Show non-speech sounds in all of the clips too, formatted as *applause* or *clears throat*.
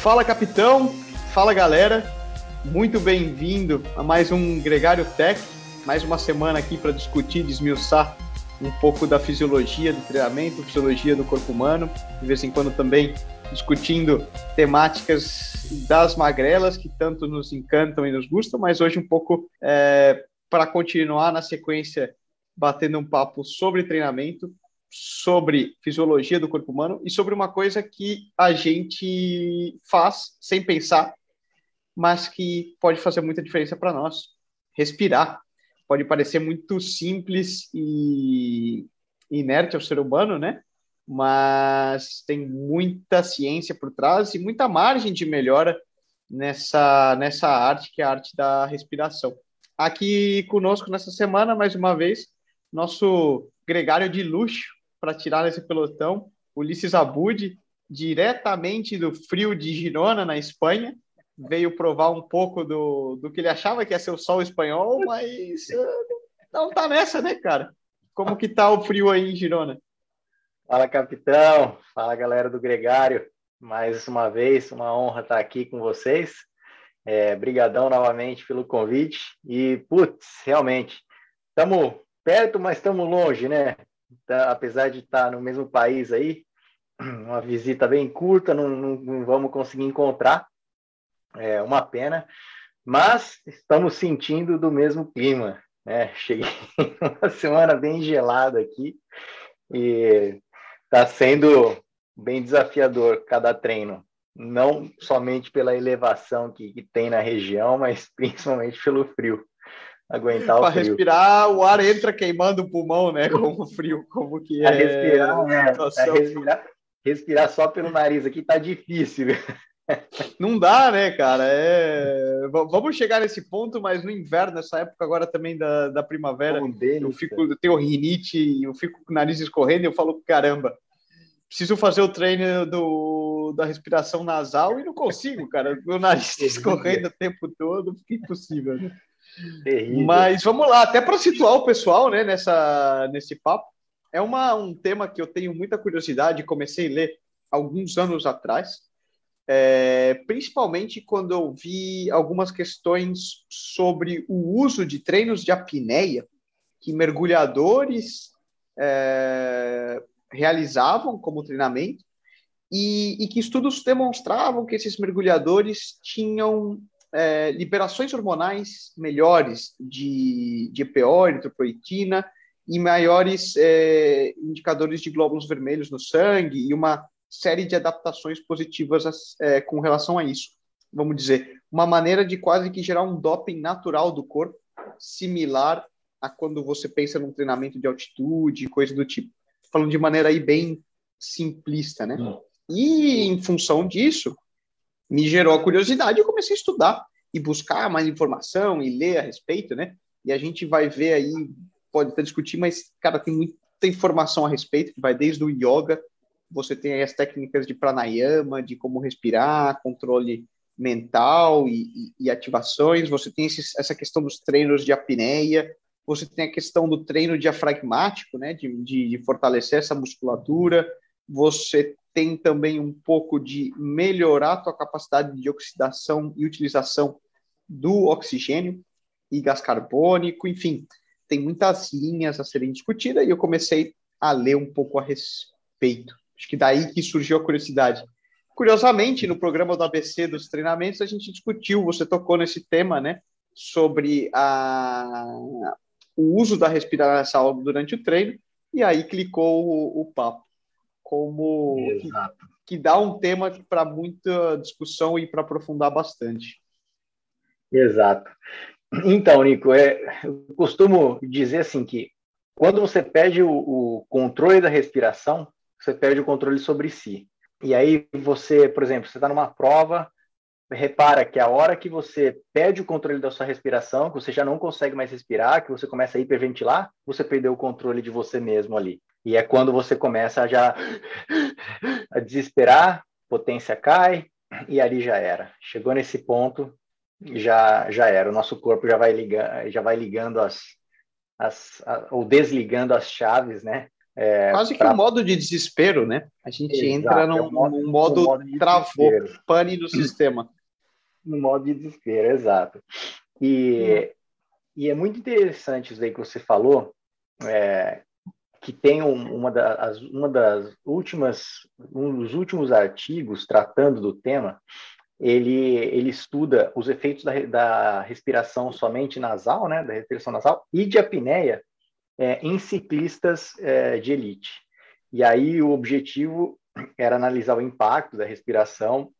Fala, capitão. Fala, galera. Muito bem-vindo a mais um Gregário Tech. Mais uma semana aqui para discutir, desmiuçar um pouco da fisiologia do treinamento, fisiologia do corpo humano. De vez em quando também discutindo temáticas das magrelas que tanto nos encantam e nos gustam, mas hoje um pouco é, para continuar na sequência batendo um papo sobre treinamento, sobre fisiologia do corpo humano e sobre uma coisa que a gente faz sem pensar, mas que pode fazer muita diferença para nós: respirar. Pode parecer muito simples e inerte ao ser humano, né? Mas tem muita ciência por trás e muita margem de melhora nessa, nessa arte, que é a arte da respiração. Aqui conosco nessa semana, mais uma vez, nosso gregário de luxo, para tirar esse pelotão, Ulisses Abud, diretamente do frio de Girona, na Espanha, veio provar um pouco do, do que ele achava que ia ser o sol espanhol, mas uh, não tá nessa, né, cara? Como que tá o frio aí em Girona? Fala, capitão. Fala, galera do Gregário. Mais uma vez, uma honra estar aqui com vocês. É, brigadão novamente pelo convite. E, putz, realmente, estamos perto, mas estamos longe, né? Tá, apesar de estar tá no mesmo país aí, *clears throat* uma visita bem curta, não, não, não vamos conseguir encontrar, é uma pena, mas estamos sentindo do mesmo clima, né? *laughs* Cheguei *laughs* uma semana bem gelada aqui e está sendo bem desafiador cada treino, não somente pela elevação que, que tem na região, mas *laughs* principalmente pelo frio aguentar o frio. Para respirar, o ar entra queimando o pulmão, né? *laughs* Com o frio, como que é. Respirar, né? respirar, respirar só pelo nariz aqui tá difícil. *laughs* Não dá, né, cara? É... Vamos chegar nesse ponto, mas no inverno, nessa época agora também da, da primavera, eu fico, eu tenho rinite, eu fico com o nariz escorrendo e eu falo, caramba, preciso fazer o treino do, da respiração nasal e não consigo, cara. Meu nariz *laughs* escorrendo o tempo todo, fica impossível, né? Terrível. Mas vamos lá, até para situar o pessoal né, nessa, nesse papo, é uma, um tema que eu tenho muita curiosidade, comecei a ler alguns anos atrás, é, principalmente quando eu vi algumas questões sobre o uso de treinos de apneia que mergulhadores é, realizavam como treinamento e, e, que estudos demonstravam que esses mergulhadores tinham é, liberações hormonais melhores de, de EPO, eritropoetina, e maiores é, indicadores de glóbulos vermelhos no sangue e uma série de adaptações positivas é, com relação a isso. Vamos dizer, uma maneira de quase que gerar um doping natural do corpo, similar a quando você pensa num treinamento de altitude, coisa do tipo. Falando de maneira aí bem simplista, né? E em função disso, me gerou a curiosidade e comecei a estudar e buscar mais informação e ler a respeito, né? E a gente vai ver aí, pode até discutir, mas, cara, tem muita informação a respeito, que vai desde o yoga, você tem aí as técnicas de pranayama, de como respirar, controle mental e, e, e ativações, você tem esses, essa questão dos treinos de apneia, você tem a questão do treino diafragmático, né, de, de, de fortalecer essa musculatura, você tem também um pouco de melhorar a tua capacidade de oxidação e utilização do oxigênio e gás carbônico, enfim, tem muitas linhas a serem discutidas e eu comecei a ler um pouco a respeito. Acho que daí que surgiu a curiosidade. Curiosamente, no programa do ABC dos treinamentos, a gente discutiu, você tocou nesse tema, né, sobre a, o uso da respiração durante o treino, e aí clicou o, o papo como que, que, dá um tema para muita discussão e para aprofundar bastante. Exato. Então, Nico, é, eu costumo dizer assim que quando você perde o, o controle da respiração, você perde o controle sobre si. E aí você, por exemplo, você está numa prova, repara que a hora que você perde o controle da sua respiração, que você já não consegue mais respirar, que você começa a hiperventilar, você perdeu o controle de você mesmo ali. E é quando você começa a já a desesperar, potência cai e ali já era. Chegou nesse ponto, já já era. O nosso corpo já vai ligando, já vai ligando as, as a, ou desligando as chaves, né? É, Quase que pra... um modo de desespero, né? A gente Exato, entra num, é um modo, num modo, um modo travou, pane do sistema. No modo de desespero, exato. E, hum. e é muito interessante isso aí que você falou, é, que tem um, uma, das, uma das últimas, um dos últimos artigos tratando do tema, ele, ele estuda os efeitos da, da respiração somente nasal, né, da respiração nasal, e de apneia é, em ciclistas é, de elite. E aí o objetivo era analisar o impacto da respiração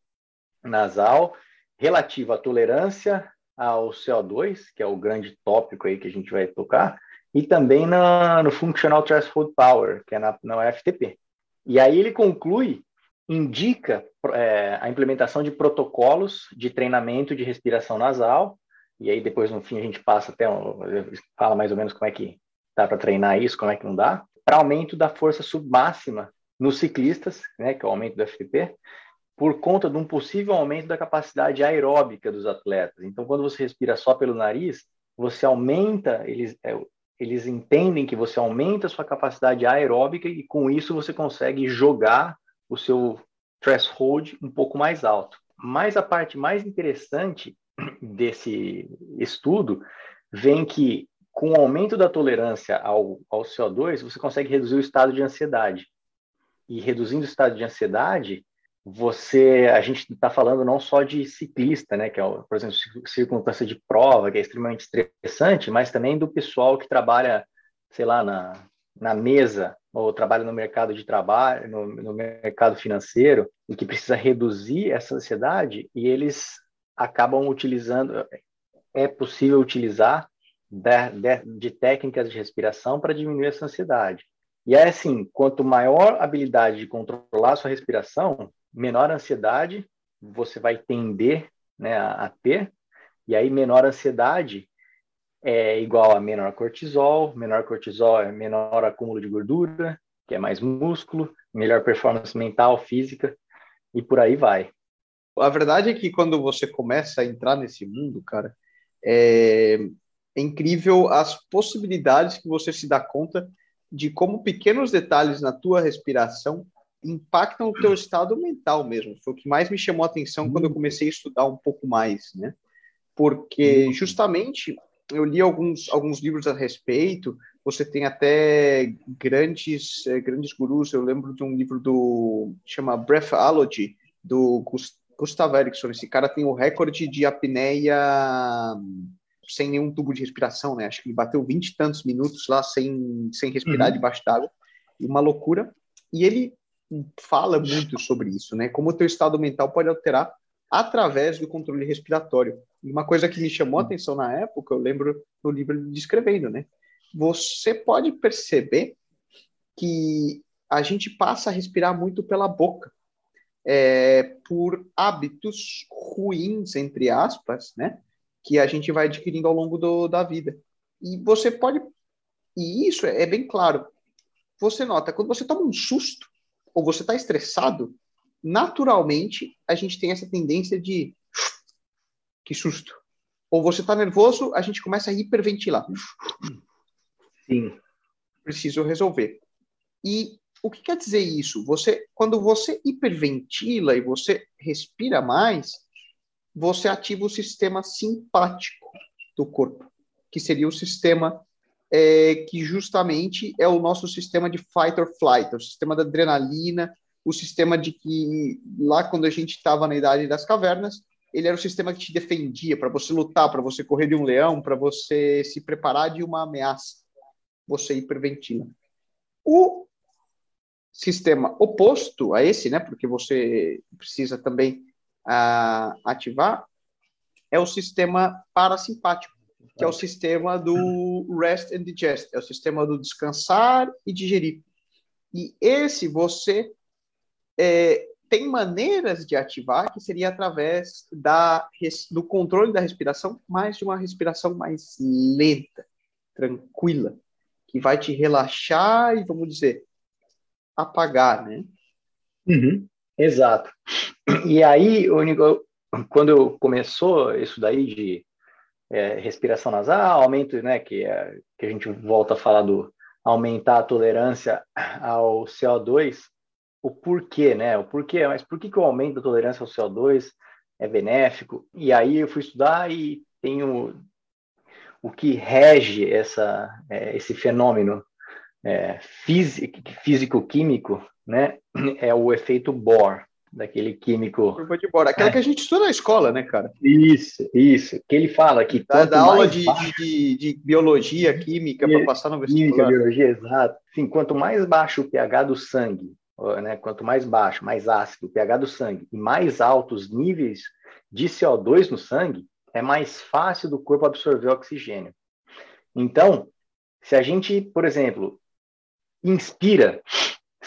nasal relativa à tolerância ao CO2, que é o grande tópico aí que a gente vai tocar, e também na, no Functional Threshold Power, que é na, na FTP. E aí ele conclui, indica é, a implementação de protocolos de treinamento de respiração nasal, e aí depois no fim a gente passa até, fala mais ou menos como é que dá para treinar isso, como é que não dá, para aumento da força submáxima nos ciclistas, né, que é o aumento do FTP, por conta de um possível aumento da capacidade aeróbica dos atletas. Então, quando você respira só pelo nariz, você aumenta, eles, é, eles entendem que você aumenta a sua capacidade aeróbica e com isso você consegue jogar o seu threshold um pouco mais alto. Mas a parte mais interessante desse estudo vem que com o aumento da tolerância ao, ao CO2, você consegue reduzir o estado de ansiedade. E reduzindo o estado de ansiedade, você, a gente está falando não só de ciclista, né, que é, por exemplo, circunstância de prova, que é extremamente estressante, mas também do pessoal que trabalha, sei lá, na, na mesa ou trabalha no mercado de trabalho, no, no mercado financeiro, e que precisa reduzir essa ansiedade, e eles acabam utilizando, é possível utilizar de, de, de técnicas de respiração para diminuir essa ansiedade. E é assim, quanto maior habilidade de controlar sua respiração, menor ansiedade você vai tender né, a, a ter, e aí menor ansiedade é igual a menor cortisol, menor cortisol é menor acúmulo de gordura, que é mais músculo, melhor performance mental, física, e por aí vai. A verdade é que quando você começa a entrar nesse mundo, cara, é, é incrível as possibilidades que você se dá conta de como pequenos detalhes na tua respiração impactam o teu estado mental mesmo. Foi o que mais me chamou a atenção quando eu comecei a estudar um pouco mais, né? Porque justamente eu li alguns, alguns livros a respeito, você tem até grandes eh, grandes gurus, eu lembro de um livro do chama Breathology do Gustav Eriksson, esse cara tem o recorde de apneia sem nenhum tubo de respiração, né? Acho que ele bateu 20 e tantos minutos lá sem, sem respirar uhum. debaixo d'água. Uma loucura. E ele fala muito sobre isso, né? Como o teu estado mental pode alterar através do controle respiratório. E uma coisa que me chamou a atenção na época, eu lembro no livro descrevendo, né? Você pode perceber que a gente passa a respirar muito pela boca, é, por hábitos ruins, entre aspas, né? que a gente vai adquirindo ao longo do, da vida. E você pode. E isso é, é bem claro. Você nota, quando você toma um susto, ou você está estressado, naturalmente a gente tem essa tendência de. Que susto. Ou você está nervoso, a gente começa a hiperventilar. Sim. Preciso resolver. E o que quer dizer isso? Você, quando você hiperventila e você respira mais, você ativa o sistema simpático do corpo, que seria o sistema é, que justamente é o nosso sistema de fight or flight, é o sistema da adrenalina, o sistema de que lá quando a gente estava na idade das cavernas, ele era o sistema que te defendia para você lutar, para você correr de um leão, para você se preparar de uma ameaça. Você hiperventila. O sistema oposto a esse, né, porque você precisa também a ativar é o sistema parasimpático, que é o sistema do rest and digest, é o sistema do descansar e digerir. E esse você é, tem maneiras de ativar que seria através da, do controle da respiração, mas de uma respiração mais lenta, tranquila, que vai te relaxar e, vamos dizer, apagar, né? Uhum. Exato. E aí, quando começou isso daí de é, respiração nasal, aumento, né, que, é, que a gente volta a falar do, aumentar a tolerância ao CO2, o porquê, né? O porquê, mas por que, que o aumento da tolerância ao CO2 é benéfico? E aí eu fui estudar e tenho o que rege essa, é, esse fenômeno é, físico-químico, né? É o efeito Bohr daquele químico. Curva de Bohr, aquela é. que a gente estuda na escola, né, cara? Isso, isso. Que ele fala que. Da, da aula de, baixo... de, de, biologia, química, para passar no vestibular. Química, biologia, exato. Sim, quanto mais baixo o pH do sangue, né, quanto mais baixo, mais ácido o pH do sangue e mais altos os níveis de CO2 no sangue, é mais fácil do corpo absorver oxigênio. Então, se a gente, por exemplo, inspira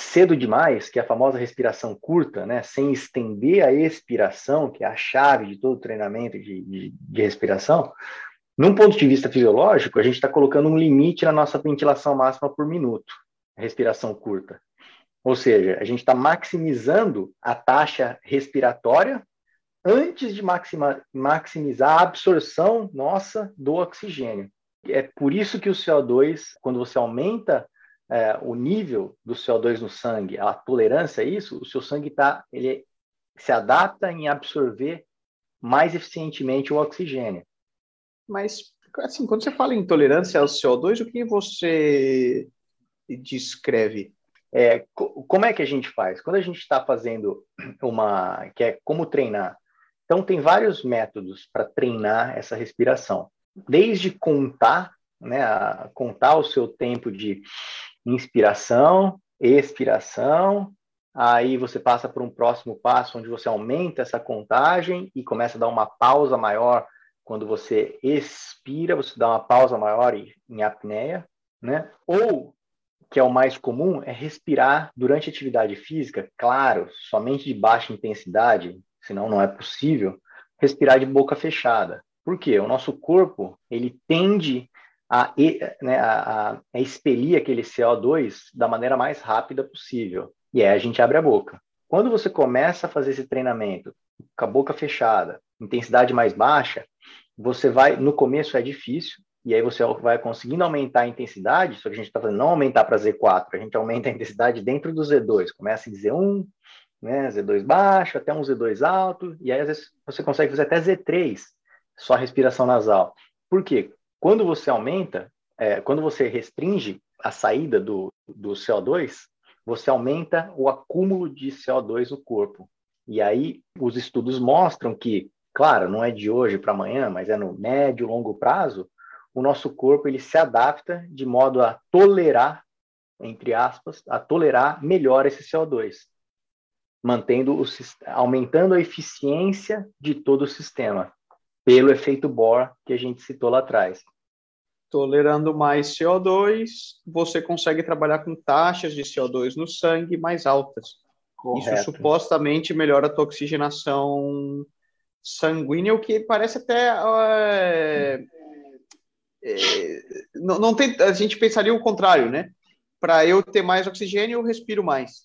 cedo demais, que é a famosa respiração curta, né, sem estender a expiração, que é a chave de todo treinamento de, de, de respiração, num ponto de vista fisiológico, a gente está colocando um limite na nossa ventilação máxima por minuto, respiração curta. Ou seja, a gente está maximizando a taxa respiratória antes de maxima, maximizar a absorção nossa do oxigênio. É por isso que o CO2, quando você aumenta é, o nível do CO2 no sangue, a tolerância a isso, o seu sangue tá, ele se adapta em absorver mais eficientemente o oxigênio. Mas, assim, quando você fala em tolerância ao CO2, o que você descreve? É, como é que a gente faz? Quando a gente está fazendo uma, que é como treinar. Então, tem vários métodos para treinar essa respiração. Desde contar, né, contar o seu tempo de inspiração, expiração, aí você passa por um próximo passo onde você aumenta essa contagem e começa a dar uma pausa maior quando você expira, você dá uma pausa maior em apneia, né? Ou que é o mais comum é respirar durante atividade física, claro, somente de baixa intensidade, senão não é possível respirar de boca fechada. Por quê? O nosso corpo ele tende a, né, a, a expelir aquele CO2 da maneira mais rápida possível. E aí a gente abre a boca. Quando você começa a fazer esse treinamento com a boca fechada, intensidade mais baixa, você vai, no começo é difícil, e aí você vai conseguindo aumentar a intensidade, só que a gente está fazendo não aumentar para Z4, a gente aumenta a intensidade dentro do Z2, começa em Z1, né, Z2 baixo, até um Z2 alto, e aí às vezes você consegue fazer até Z3, só respiração nasal. Por quê? Quando você aumenta, é, quando você restringe a saída do, do CO2, você aumenta o acúmulo de CO2 no corpo. E aí os estudos mostram que, claro, não é de hoje para amanhã, mas é no médio, longo prazo, o nosso corpo ele se adapta de modo a tolerar, entre aspas, a tolerar melhor esse CO2, mantendo o, aumentando a eficiência de todo o sistema, pelo efeito Bohr que a gente citou lá atrás tolerando mais CO2, você consegue trabalhar com taxas de CO2 no sangue mais altas. Correto. Isso supostamente melhora a tua oxigenação sanguínea, o que parece até. É, é, não, não tem, a gente pensaria o contrário, né? Para eu ter mais oxigênio, eu respiro mais.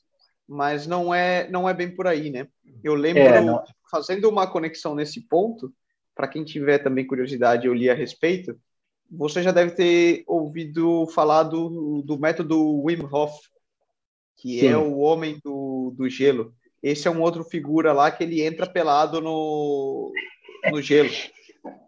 Mas não é, não é bem por aí, né? Eu lembro, é, fazendo uma conexão nesse ponto, para quem tiver também curiosidade, eu li a respeito você já deve ter ouvido falar do, do método Wim Hof, que é Sim. é o homem do, do gelo. Esse é um outro figura lá que ele entra pelado no, no gelo.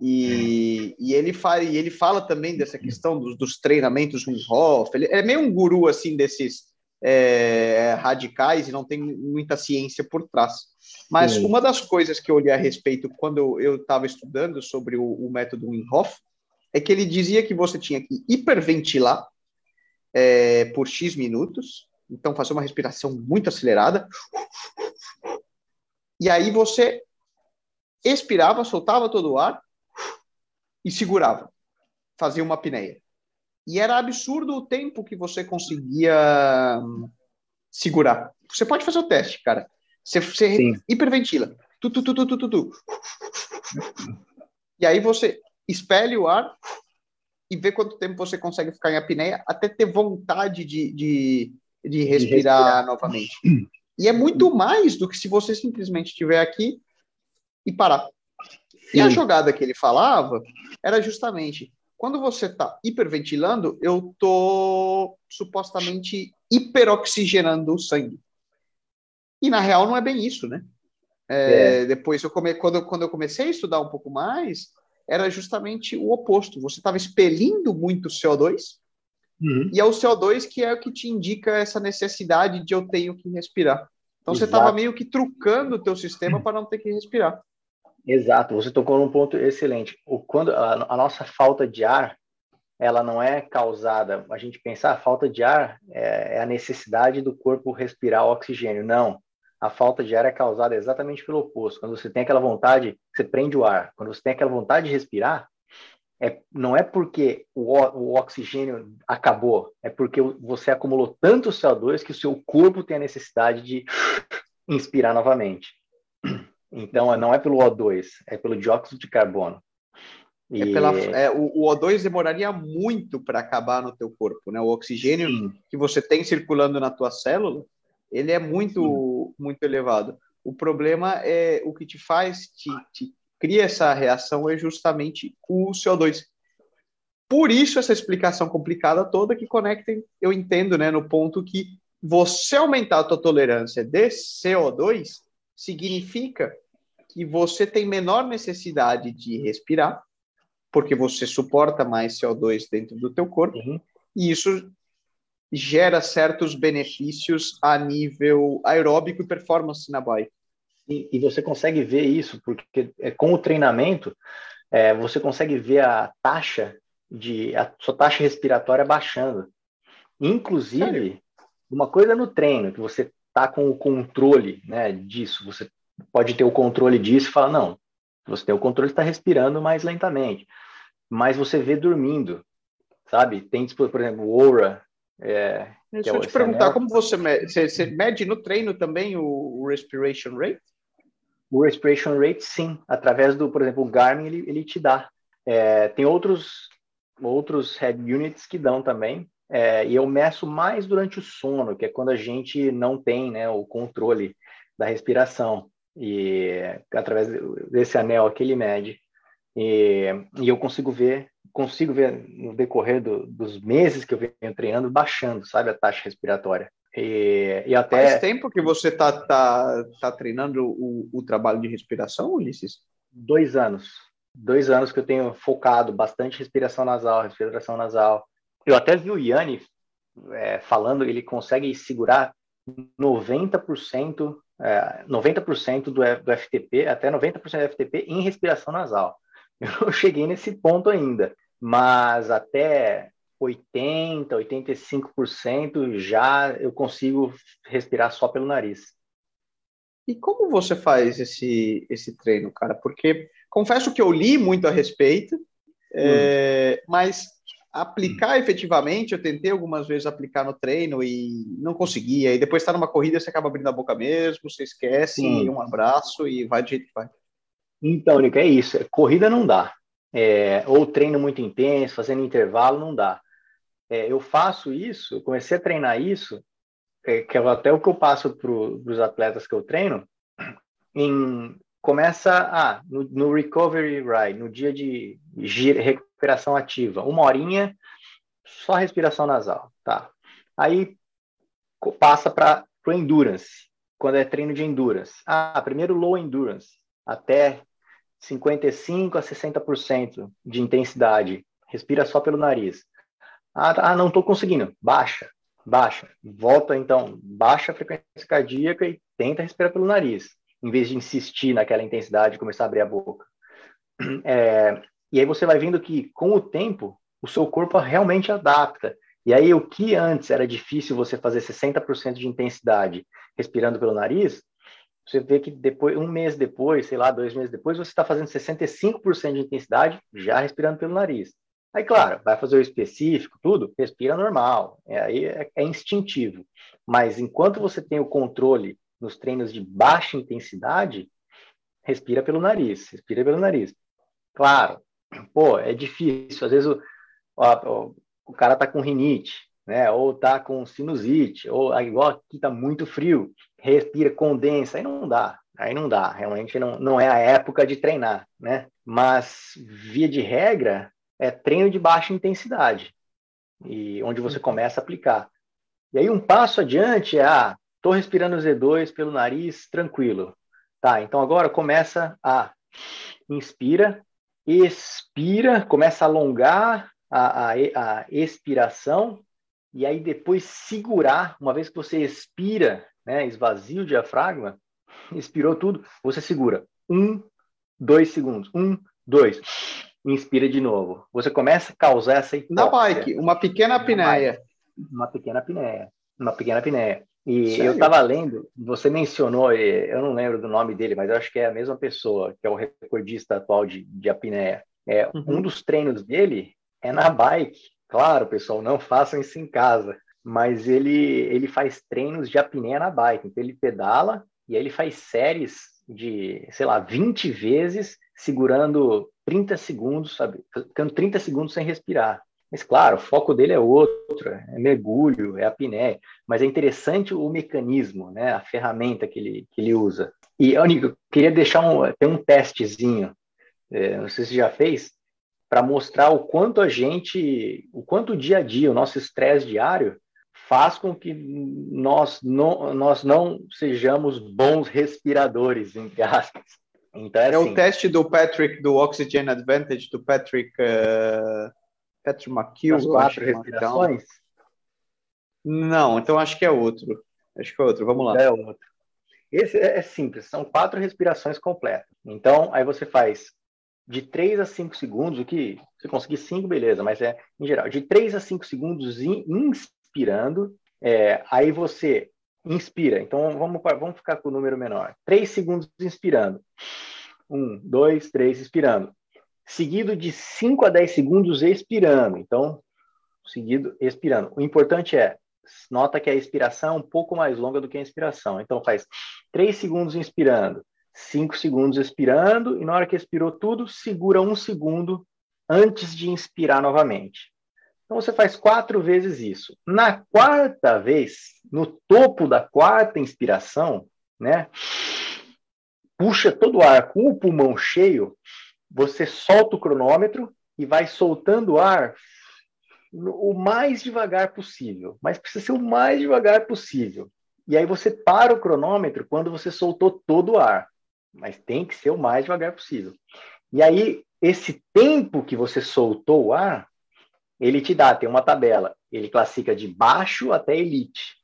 E, e, ele fala, e ele fala também dessa questão dos, dos treinamentos Wim Hof. Ele é meio um guru assim desses é, radicais e não tem muita ciência por trás. Mas Sim. uma das coisas que eu olhei a respeito quando eu estava estudando sobre o, o método Wim Hof é que ele dizia que você tinha que hiperventilar é, por X minutos, então fazer uma respiração muito acelerada, e aí você expirava, soltava todo o ar e segurava, fazia uma apneia. E era absurdo o tempo que você conseguia hum, segurar. Você pode fazer o teste, cara. Você, você hiperventila. Tu, tu, tu, tu, tu, tu, tu. E aí você expele o ar e vê quanto tempo você consegue ficar em apneia até ter vontade de, de, de, respirar, de respirar novamente. E é muito mais do que se você simplesmente estiver aqui e parar. E a jogada que ele falava era justamente quando você está hiperventilando, eu tô supostamente hiperoxigenando o sangue. E na real não é bem isso, né? É, é. Depois, eu come... quando, quando eu comecei a estudar um pouco mais, era justamente o oposto. Você estava expelindo muito CO2, uhum. e é o CO2 que é o que te indica essa necessidade de eu tenho que respirar. Então Exato. você estava meio que trucando o teu sistema uhum. para não ter que respirar. Exato, você tocou num ponto excelente. O, quando a, a, nossa falta de ar, ela não é causada. A gente pensar a falta de ar é, é, a necessidade do corpo respirar oxigênio. Não, a falta de ar é causada exatamente pelo oposto. Quando você tem aquela vontade, você prende o ar. Quando você tem aquela vontade de respirar, é, não é porque o, o oxigênio acabou, é porque você acumulou tanto CO2 que o seu corpo tem a necessidade de inspirar novamente. Então, não é pelo O2, é pelo dióxido de carbono. É e... É pela, é, o, o, O2 demoraria muito para acabar no teu corpo, né? O oxigênio Sim. que você tem circulando na tua célula, ele é muito, muito elevado. O problema é o que te faz, te, te cria essa reação é justamente o CO2. Por isso essa explicação complicada toda que conecta, eu entendo, né, no ponto que você aumentar a tua tolerância de CO2 significa que você tem menor necessidade de respirar, porque você suporta mais CO2 dentro do teu corpo, uhum. e isso gera certos benefícios a nível aeróbico e performance na bike. E, e você consegue ver isso, porque é, com o treinamento, é, você consegue ver a taxa de a sua taxa respiratória baixando. Inclusive, Sério? uma coisa no treino, que você está com o controle né, disso, você pode ter o controle disso e falar, não, você tem o controle, está respirando mais lentamente, mas você vê dormindo, sabe? Tem, por exemplo, o Aura, é, Deixa é eu te perguntar, como você mede, você, você mede no treino também o, o, respiration rate? O respiration rate, sim, através do, por exemplo, o Garmin, ele, ele te dá. É, tem outros, outros head units que dão também, é, e eu meço mais durante o sono, que é quando a gente não tem né, o controle da respiração, e através desse anel que ele mede, e, e eu consigo ver consigo ver no decorrer do, dos meses que eu venho treinando baixando, sabe, a taxa respiratória. E, e até... Faz tempo que você está tá, tá treinando o, o trabalho de respiração, Ulisses? Dois anos. Dois anos que eu tenho focado bastante respiração nasal, respiração nasal. Eu até vi o Yanni é, falando, ele consegue segurar 90%, é, 90% do, do FTP, até 90% do FTP em respiração nasal. *laughs* Eu não cheguei nesse ponto ainda, mas até 80, 85% já eu consigo respirar só pelo nariz. E como você faz esse, esse treino, cara? Porque confesso que eu li muito a respeito, hum. é, mas aplicar efetivamente, eu tentei algumas vezes aplicar no treino e não conseguia. E depois está numa corrida, você acaba abrindo a boca mesmo, você esquece, um abraço e vai do jeito que vai. Então, Nico, é isso. Corrida não dá. É, ou treino muito intenso, fazendo intervalo, não dá. É, eu faço isso, eu comecei a treinar isso, é, que é até o que eu passo para os atletas que eu treino, em, começa ah, no, no, recovery ride, no dia de gira, recuperação ativa, uma horinha, só respiração nasal, tá? Aí passa para o endurance, quando é treino de endurance. Ah, primeiro low endurance, até 55 a 60% de intensidade. Respira só pelo nariz. Ah, tá, ah não estou conseguindo. Baixa, baixa. Volta então, baixa a frequência cardíaca e tenta respirar pelo nariz, em vez de insistir naquela intensidade e começar a abrir a boca. É, e aí você vai vendo que, com o tempo, o seu corpo realmente adapta. E aí, o que antes era difícil você fazer 60% de intensidade respirando pelo nariz, você vê que depois, um mês depois, sei lá, dois meses depois, você está fazendo 65% de intensidade já respirando pelo nariz. Aí, claro, vai fazer o específico, tudo, respira normal, é, aí é, é instintivo. Mas enquanto você tem o controle nos treinos de baixa intensidade, respira pelo nariz, respira pelo nariz. Claro, pô, é difícil. Às vezes o, o, o cara tá com rinite, né? Ou tá com sinusite, ou igual aqui tá muito frio respira, condensa, aí não dá, aí não dá, realmente não, não é a época de treinar, né? Mas, via de regra, é treino de baixa intensidade, e onde você uhum. começa a aplicar. E aí um passo adiante é, ah, estou respirando Z2 pelo nariz, tranquilo. Tá, então agora começa a inspira, expira, começa a alongar a, a, a expiração, e aí depois segurar, uma vez que você expira, né, esvazia o diafragma, *laughs* expirou tudo, você segura. Um, dois segundos. Um, dois. Inspira de novo. Você começa a causar essa hipóxia. Na bike, uma pequena apneia. Uma pequena apneia. Uma pequena apneia. E Sério? eu estava lendo, você mencionou, eu não lembro do nome dele, mas eu acho que é a mesma pessoa, que é o recordista atual de, de apneia. É, uhum. Um dos treinos dele é na bike. Claro, pessoal, não façam isso em casa. Mas ele, ele faz treinos de apneia na bike. Então ele pedala e aí ele faz séries de, sei lá, 20 vezes segurando 30 segundos, sabe? Ficando 30 segundos sem respirar. Mas, claro, o foco dele é outro, é mergulho, é apneia. Mas é interessante o mecanismo, né? A ferramenta que ele, que ele usa. E, Nico, eu queria deixar um, ter um testezinho, é, não sei se já fez, para mostrar o quanto a gente, o quanto o dia a dia, o nosso estresse diário, faz com que nós não, nós não sejamos bons respiradores, entre aspas. Então, é, é assim, o teste do Patrick, do Oxygen Advantage, do Patrick, uh, Patrick McHugh. As quatro respirações? Não, então acho que é outro. Acho que é outro, vamos lá. É outro. Esse é, é simples, são quatro respirações completas. Então, aí você faz de 3 a 5 segundos, o que você conseguir 5, beleza, mas é em geral, de 3 a 5 segundos inspirando, é, aí você inspira. Então vamos, vamos ficar com o número menor. 3 segundos inspirando. 1, 2, 3, inspirando. Seguido de 5 a 10 segundos expirando. Então, seguido expirando. O importante é, nota que a expiração é um pouco mais longa do que a inspiração. Então faz 3 segundos inspirando, 5 segundos expirando, e na hora que expirou tudo, segura um segundo antes de inspirar novamente. Então você faz quatro vezes isso. Na quarta vez, no topo da quarta inspiração, né? Puxa todo o ar com o pulmão cheio, você solta o cronômetro e vai soltando o ar o mais devagar possível, mas precisa ser o mais devagar possível. E aí você para o cronômetro quando você soltou todo o ar, mas tem que ser o mais devagar possível. E aí esse tempo que você soltou o ar, ele te dá, tem uma tabela. Ele classifica de baixo até elite.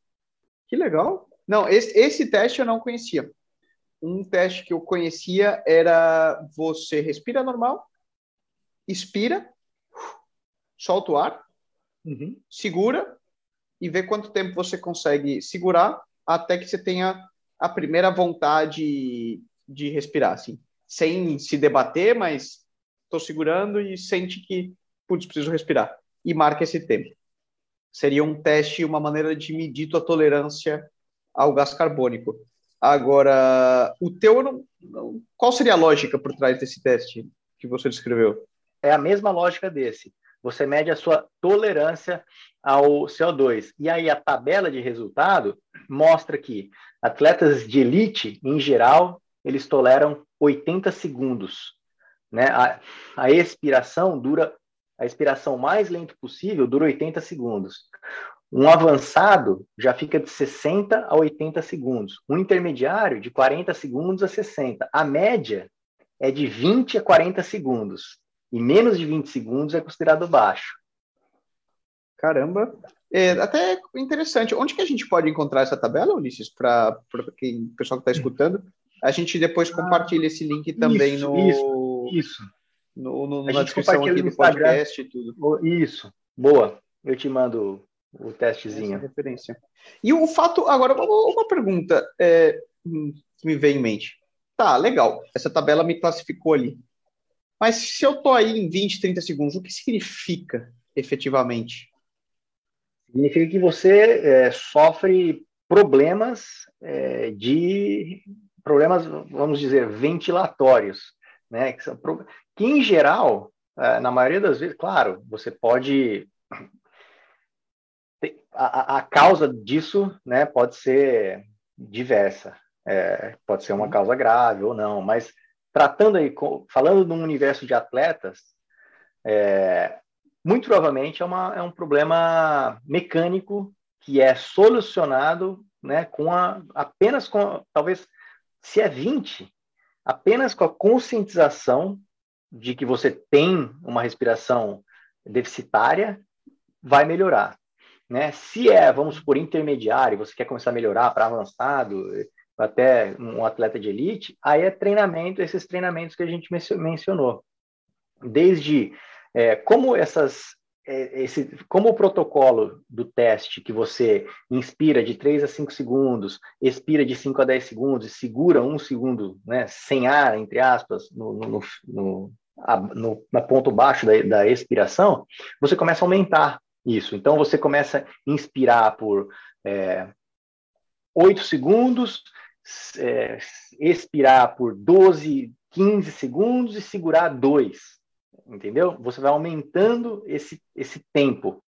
Que legal. Não, esse, esse teste eu não conhecia. Um teste que eu conhecia era você respira normal, expira, solta o ar, uhum. segura e vê quanto tempo você consegue segurar até que você tenha a primeira vontade de respirar, assim, sem se debater, mas estou segurando e sente que, putz, preciso respirar e marca esse tempo. Seria um teste, uma maneira de medir tua tolerância ao gás carbônico. Agora, o teu, não, não, qual seria a lógica por trás desse teste que você descreveu? É a mesma lógica desse. Você mede a sua tolerância ao CO2. E aí a tabela de resultado mostra que atletas de elite, em geral, eles toleram 80 segundos. Né? A, a expiração dura a expiração mais lento possível dura 80 segundos. Um avançado já fica de 60 a 80 segundos. Um intermediário, de 40 segundos a 60. A média é de 20 a 40 segundos. E menos de 20 segundos é considerado baixo. Caramba. É até interessante. Onde que a gente pode encontrar essa tabela, Ulisses, para o pessoal que está escutando? A gente depois compartilha esse link também isso, no. Isso, isso no, no, na descrição aqui do podcast e tudo. Isso, boa. Eu te mando o testezinho. Referência. E o fato, agora, uma pergunta é, que me veio em mente. Tá, legal, essa tabela me classificou ali. Mas se eu tô aí em 20, 30 segundos, o que significa efetivamente? Significa que você é, sofre problemas é, de problemas, vamos dizer, ventilatórios, né? Que, são, que em geral, é, na maioria das vezes, claro, você pode *clears throat* a, a, causa disso, né, pode ser diversa, é, pode ser uma causa grave ou não, mas tratando aí, falando de um universo de atletas, é, muito provavelmente é, uma, é um problema mecânico que é solucionado né, com a, apenas com, talvez, se é 20, apenas com a conscientização de que você tem uma respiração deficitária, vai melhorar. Né? Se é, vamos por intermediário, você quer começar a melhorar para avançado, até um atleta de elite, aí é treinamento, esses treinamentos que a gente mencionou. Desde é, como essas esse, como o protocolo do teste que você inspira de 3 a 5 segundos, expira de 5 a 10 segundos e segura um segundo né, sem ar, entre aspas, no, no, no, no, no ponto baixo da, da expiração, você começa a aumentar isso. Então, você começa a inspirar por é, 8 segundos, é, expirar por 12, 15 segundos e segurar 2 entendeu? Você vai aumentando esse, esse tempo.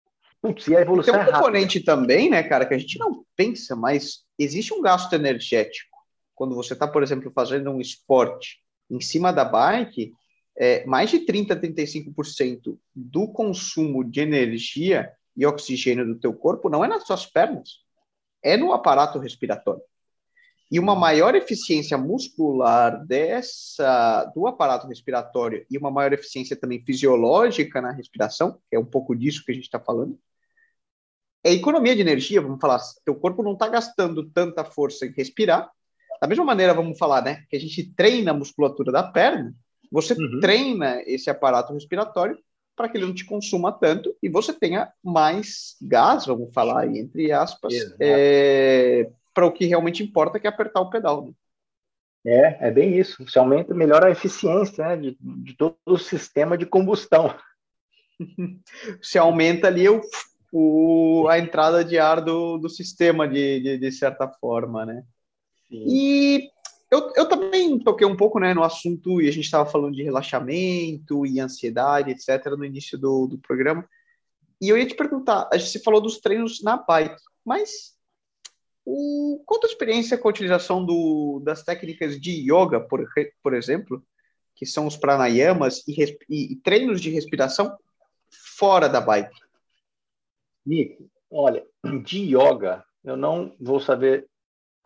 Putz, e a evolução Tem um é componente também, né, cara, que a gente não pensa, mas existe um gasto energético. Quando você está, por exemplo, fazendo um esporte em cima da bike, é, mais de 30, 35% do consumo de energia e oxigênio do teu corpo não é nas suas pernas, é no aparato respiratório. E uma maior eficiência muscular dessa do aparato respiratório e uma maior eficiência também fisiológica na respiração, que é um pouco disso que a gente está falando, é economia de energia, vamos falar, teu corpo não está gastando tanta força em respirar. Da mesma maneira, vamos falar, né, que a gente treina a musculatura da perna, você uhum. treina esse aparato respiratório para que ele não te consuma tanto e você tenha mais gás, vamos falar aí, entre aspas, é, para o que realmente importa, que é apertar o pedal. Né? É, é bem isso. Você aumenta, melhora a eficiência né, de, de todo o sistema de combustão. *laughs* Você aumenta ali o, o, a entrada de ar do, do sistema, de, de, de certa forma, né? Sim. E eu, eu também toquei um pouco né, no assunto, e a gente estava falando de relaxamento e ansiedade, etc., no início do, do programa. E eu ia te perguntar, a gente falou dos treinos na bike, mas o, conta a experiência com a utilização do, das técnicas de yoga, por, por exemplo, que são os pranayamas e, e, e treinos de respiração fora da bike. Nico, olha, de yoga eu não vou saber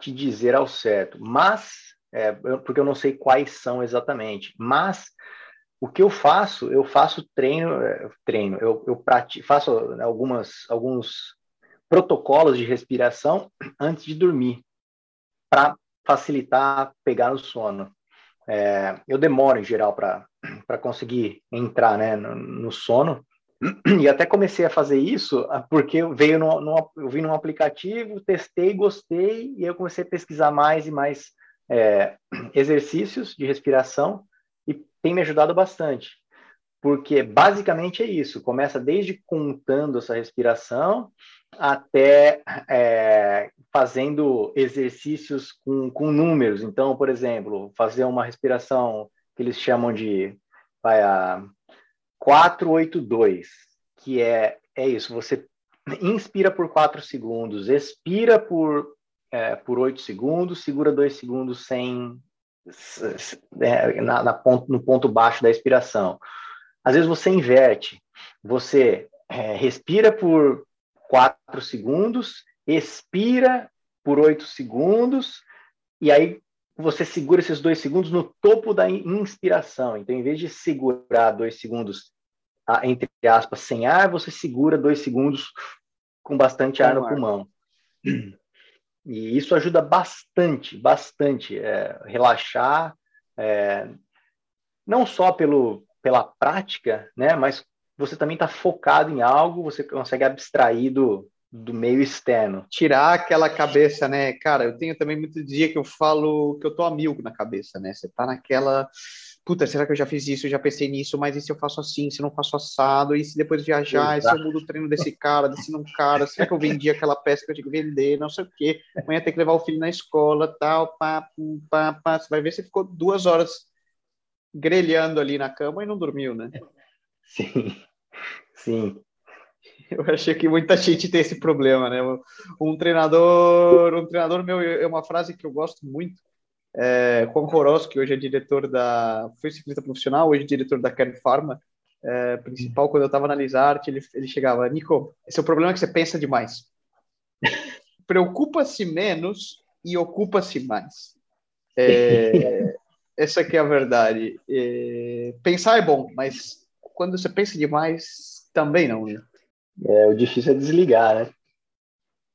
te dizer ao certo, mas é, porque eu não sei quais são exatamente, mas o que eu faço, eu faço treino, é, treino, eu, eu pratico, faço algumas, alguns protocolos de respiração antes de dormir, para facilitar pegar o sono. É, eu demoro, em geral, para conseguir entrar né, no, no, sono, e até comecei a fazer isso ah, porque veio no, no, eu vi num aplicativo, testei, gostei, e eu comecei a pesquisar mais e mais é, exercícios de respiração, e tem me ajudado bastante porque basicamente é isso, começa desde contando essa respiração até é, fazendo exercícios com, com números. Então, por exemplo, fazer uma respiração que eles chamam de vai, a 482, que é, é isso, você inspira por 4 segundos, expira por, é, por 8 segundos, segura 2 segundos sem é, na, na ponto, no ponto baixo da expiração. Às vezes você inverte, você é, respira por 4 segundos, expira por 8 segundos, e aí você segura esses dois segundos no topo da inspiração. Então, em vez de segurar dois segundos, entre aspas, sem ar, você segura dois segundos com bastante ar no ar. pulmão. E isso ajuda bastante, bastante, é, relaxar, é, não só pelo, pela prática, né, mas você também está focado em algo, você consegue abstrair do, do meio externo. Tirar aquela cabeça, né? Cara, eu tenho também muito dia que eu falo que eu tô a mil na cabeça, né? Você tá naquela. Puta, será que eu já fiz isso? Eu já pensei nisso, mas e se eu faço assim? Se não faço assado? E se depois viajar? Exato. E se eu mudo o treino desse cara, desse não cara? Será que eu vendi aquela peça que eu tinha que vender? Não sei o quê. Amanhã tem que levar o filho na escola, tal, pá, pá, pá. Você vai ver se ficou duas horas grelhando ali na cama e não dormiu, né? *laughs* Sim. Sim. Eu achei que muita gente tem esse problema, né? Um treinador, um treinador meu, é uma frase que eu gosto muito. É, Juan Horos, que hoje é diretor da. Foi ciclista profissional, hoje é diretor da Kern Pharma. é, principal, quando eu estava na Lisarte, ele, ele chegava, Nico, esse é o problema que você pensa demais. *laughs* Preocupa-se menos e ocupa-se mais. É, *laughs* essa que é a verdade. É, pensar é bom, mas quando você pensa demais, também não. Né? É, o difícil é desligar, né?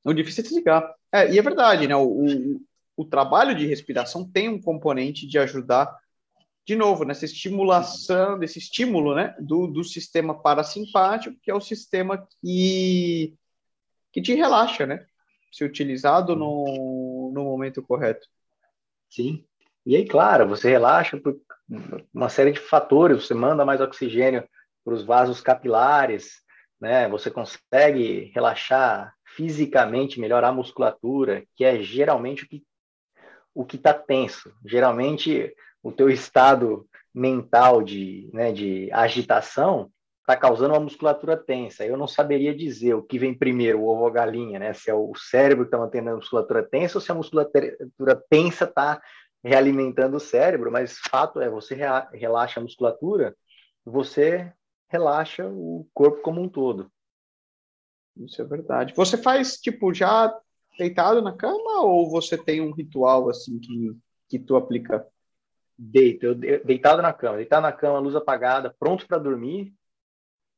O difícil é desligar. É, e é verdade, né? O, o, o trabalho de respiração tem um componente de ajudar, de novo, nessa estimulação, desse estímulo, né? Do, do sistema parasimpático, que é o sistema que, que te relaxa, né? Se utilizado no, no momento correto. Sim. E aí, claro, você relaxa por uma série de fatores, você manda mais oxigênio para os vasos capilares, né? Você consegue relaxar fisicamente, melhorar a musculatura, que é geralmente o que o que está tenso. Geralmente, o teu estado mental de, né, de agitação está causando uma musculatura tensa. Eu não saberia dizer o que vem primeiro, o ovo ou a galinha, né? Se é o cérebro que está mantendo a musculatura tensa ou se a musculatura tensa está realimentando o cérebro, mas fato é, você relaxa a musculatura, você relaxa o corpo como um todo. Isso é verdade. Você faz, tipo, já deitado na cama ou você tem um ritual, assim, que, que tu aplica? Deito, eu deitado na cama, deitado na cama, luz apagada, pronto para dormir,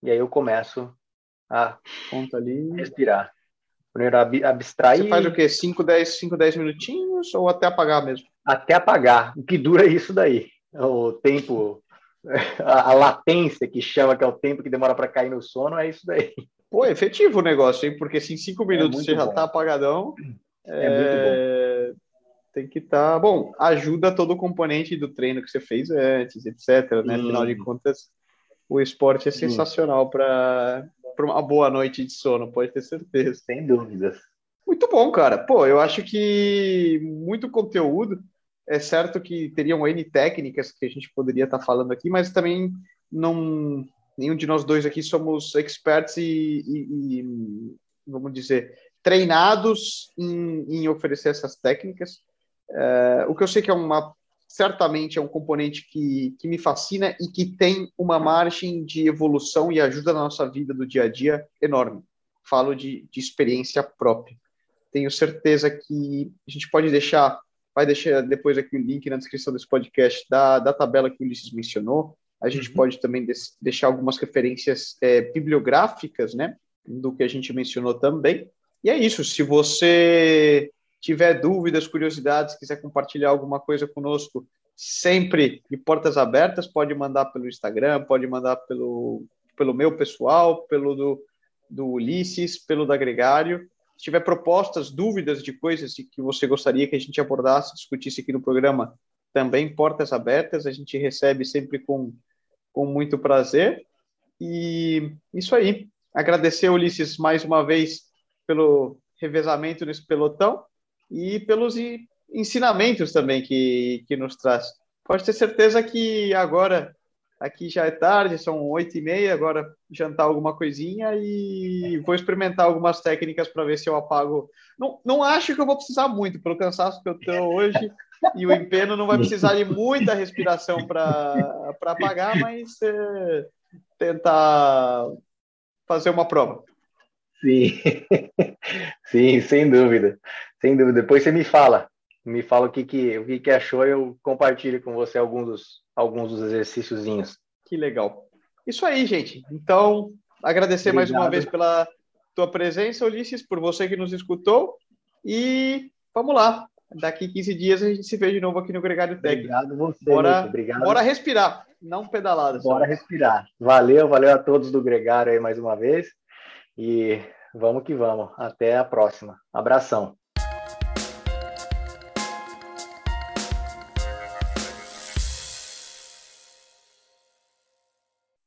e aí eu começo a Conta ali. respirar. Primeiro, abstrair. Você faz o quê? 5, 10, 5, 10 minutinhos ou até apagar mesmo? Até apagar. O que dura é isso daí. O tempo, *laughs* a, a latência que chama, que é o tempo que demora para cair no sono, é isso daí. Pô, é efetivo o negócio, hein? Porque se em 5 minutos é você já bom. tá apagadão. É, é, muito bom. Tem que estar. Tá... Bom, ajuda todo o componente do treino que você fez antes, etc. Né? Afinal de contas, o esporte é sensacional para para uma boa noite de sono, pode ter certeza. Sem dúvidas. Muito bom, cara. Pô, eu acho que muito conteúdo. É certo que teriam N técnicas que a gente poderia estar tá falando aqui, mas também não. Nenhum de nós dois aqui somos experts e, e, e vamos dizer, treinados em, em oferecer essas técnicas. É, o que eu sei que é uma certamente é um componente que, que me fascina e que tem uma margem de evolução e ajuda na nossa vida do dia a dia enorme. Falo de, de experiência própria. Tenho certeza que a gente pode deixar, vai deixar depois aqui o link na descrição desse podcast da, da tabela que o Ulisses mencionou. A gente uhum. pode também deixar algumas referências é, bibliográficas, né, do que a gente mencionou também. E é isso. Se você tiver dúvidas, curiosidades, quiser compartilhar alguma coisa conosco, sempre de portas abertas, pode mandar pelo Instagram, pode mandar pelo, pelo meu pessoal, pelo do, do Ulisses, pelo da Gregário. Se tiver propostas, dúvidas de coisas que você gostaria que a gente abordasse, discutisse aqui no programa, também portas abertas, a gente recebe sempre com, com muito prazer. E isso aí. Agradecer, Ulisses, mais uma vez pelo revezamento nesse pelotão e pelos ensinamentos também que, que nos traz. Pode ter certeza que agora, aqui já é tarde, são oito e meia, agora jantar alguma coisinha e vou experimentar algumas técnicas para ver se eu apago. Não, não acho que eu vou precisar muito, pelo cansaço que eu estou hoje, e o empeno não vai precisar de muita respiração para apagar, mas é, tentar fazer uma prova. Sim, *laughs* sim, sem dúvida, sem dúvida. Depois você me fala, me fala o que que, o que, que achou, eu compartilho com você alguns dos, alguns dos exercíciozinhos. Que legal. Isso aí, gente. Então, agradecer Obrigado. mais uma vez pela tua presença, Ulisses, por você que nos escutou. E vamos lá. Daqui 15 dias a gente se vê de novo aqui no Gregário Técnico. Obrigado você, bora, Obrigado. Bora respirar, não pedalada. Bora só. respirar. Valeu, valeu a todos do Gregário aí mais uma vez. E vamos que vamos. Até a próxima. Abração.